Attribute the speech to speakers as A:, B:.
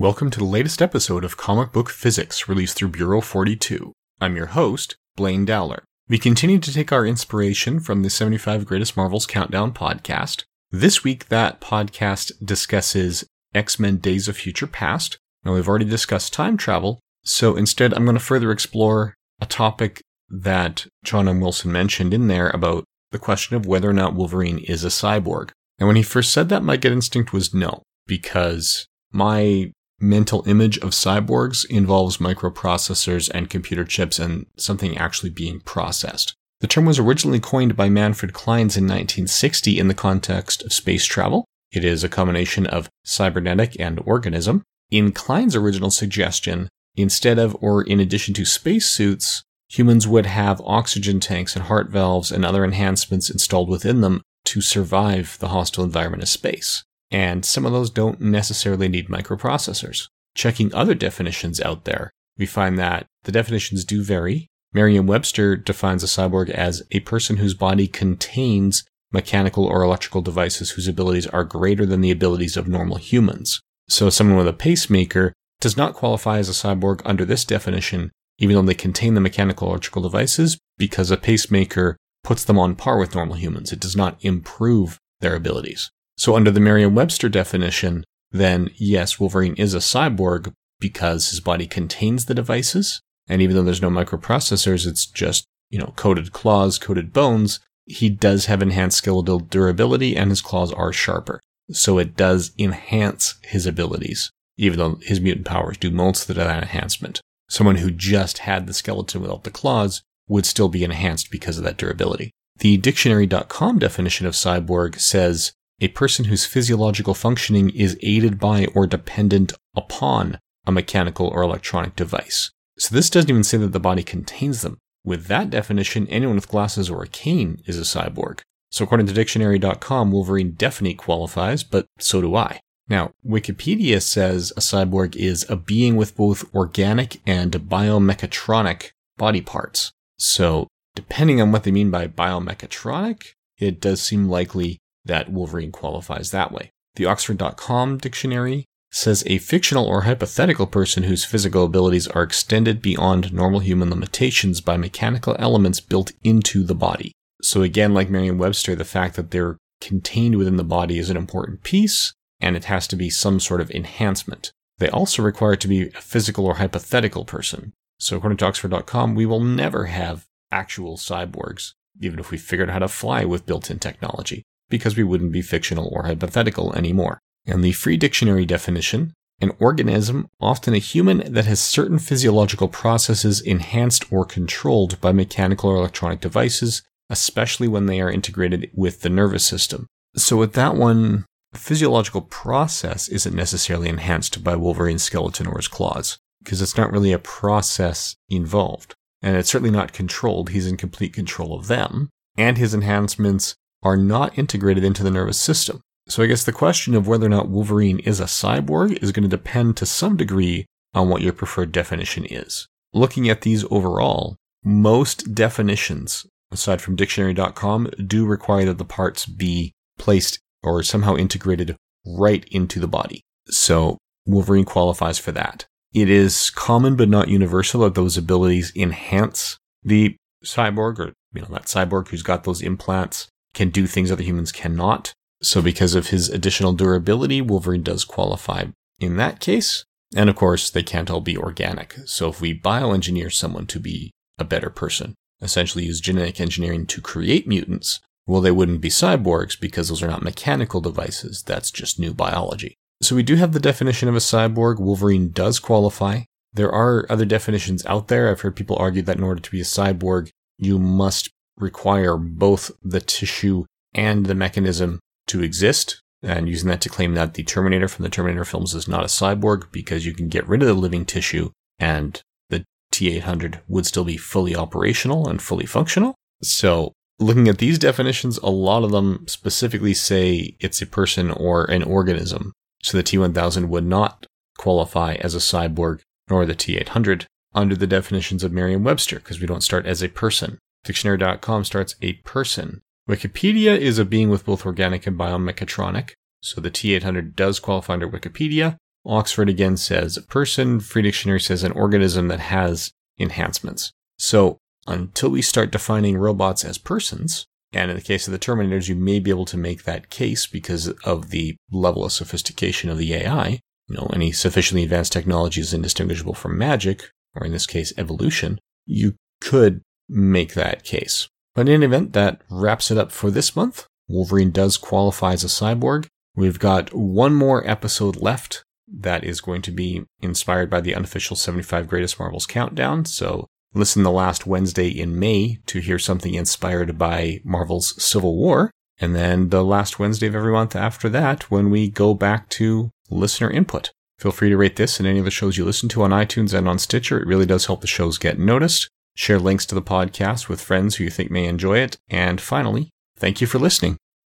A: Welcome to the latest episode of Comic Book Physics released through Bureau 42. I'm your host, Blaine Dowler. We continue to take our inspiration from the 75 Greatest Marvels Countdown podcast. This week, that podcast discusses X Men Days of Future Past. Now, we've already discussed time travel, so instead, I'm going to further explore a topic that John M. Wilson mentioned in there about the question of whether or not Wolverine is a cyborg. And when he first said that, my gut instinct was no, because my mental image of cyborgs involves microprocessors and computer chips and something actually being processed. The term was originally coined by Manfred Clynes in 1960 in the context of space travel. It is a combination of cybernetic and organism. In Clynes' original suggestion, instead of or in addition to spacesuits, humans would have oxygen tanks and heart valves and other enhancements installed within them to survive the hostile environment of space and some of those don't necessarily need microprocessors. Checking other definitions out there, we find that the definitions do vary. Merriam-Webster defines a cyborg as a person whose body contains mechanical or electrical devices whose abilities are greater than the abilities of normal humans. So someone with a pacemaker does not qualify as a cyborg under this definition, even though they contain the mechanical or electrical devices, because a pacemaker puts them on par with normal humans. It does not improve their abilities. So under the Merriam-Webster definition, then yes, Wolverine is a cyborg because his body contains the devices. And even though there's no microprocessors, it's just, you know, coated claws, coated bones. He does have enhanced skeletal durability and his claws are sharper. So it does enhance his abilities, even though his mutant powers do most of that enhancement. Someone who just had the skeleton without the claws would still be enhanced because of that durability. The dictionary.com definition of cyborg says a person whose physiological functioning is aided by or dependent upon a mechanical or electronic device. So this doesn't even say that the body contains them. With that definition, anyone with glasses or a cane is a cyborg. So according to dictionary.com, Wolverine definitely qualifies, but so do I. Now, Wikipedia says a cyborg is a being with both organic and biomechatronic body parts. So, depending on what they mean by biomechatronic, it does seem likely that Wolverine qualifies that way. The Oxford.com dictionary says a fictional or hypothetical person whose physical abilities are extended beyond normal human limitations by mechanical elements built into the body. So again, like Merriam-Webster, the fact that they're contained within the body is an important piece, and it has to be some sort of enhancement. They also require to be a physical or hypothetical person. So according to Oxford.com, we will never have actual cyborgs, even if we figured out how to fly with built-in technology because we wouldn't be fictional or hypothetical anymore. And the free dictionary definition an organism, often a human, that has certain physiological processes enhanced or controlled by mechanical or electronic devices, especially when they are integrated with the nervous system. So, with that one, physiological process isn't necessarily enhanced by Wolverine's skeleton or his claws, because it's not really a process involved. And it's certainly not controlled. He's in complete control of them. And his enhancements are not integrated into the nervous system. So I guess the question of whether or not Wolverine is a cyborg is going to depend to some degree on what your preferred definition is. Looking at these overall, most definitions, aside from dictionary.com, do require that the parts be placed or somehow integrated right into the body. So Wolverine qualifies for that. It is common but not universal that those abilities enhance the cyborg or, you know, that cyborg who's got those implants can do things other humans cannot. So because of his additional durability, Wolverine does qualify in that case. And of course, they can't all be organic. So if we bioengineer someone to be a better person, essentially use genetic engineering to create mutants, well, they wouldn't be cyborgs because those are not mechanical devices. That's just new biology. So we do have the definition of a cyborg. Wolverine does qualify. There are other definitions out there. I've heard people argue that in order to be a cyborg, you must require both the tissue and the mechanism to exist, and using that to claim that the Terminator from the Terminator films is not a cyborg because you can get rid of the living tissue and the T 800 would still be fully operational and fully functional. So, looking at these definitions, a lot of them specifically say it's a person or an organism. So, the T 1000 would not qualify as a cyborg, nor the T 800 under the definitions of Merriam Webster because we don't start as a person. Dictionary.com starts a person. Wikipedia is a being with both organic and biomechatronic, so the T800 does qualify under Wikipedia. Oxford again says a person. Free Dictionary says an organism that has enhancements. So until we start defining robots as persons, and in the case of the Terminators, you may be able to make that case because of the level of sophistication of the AI. You know, any sufficiently advanced technology is indistinguishable from magic, or in this case, evolution. You could make that case. But in any event, that wraps it up for this month. Wolverine does qualify as a cyborg. We've got one more episode left that is going to be inspired by the unofficial 75 Greatest Marvels countdown. So listen the last Wednesday in May to hear something inspired by Marvel's Civil War. And then the last Wednesday of every month after that when we go back to listener input. Feel free to rate this and any of the shows you listen to on iTunes and on Stitcher. It really does help the shows get noticed. Share links to the podcast with friends who you think may enjoy it. And finally, thank you for listening.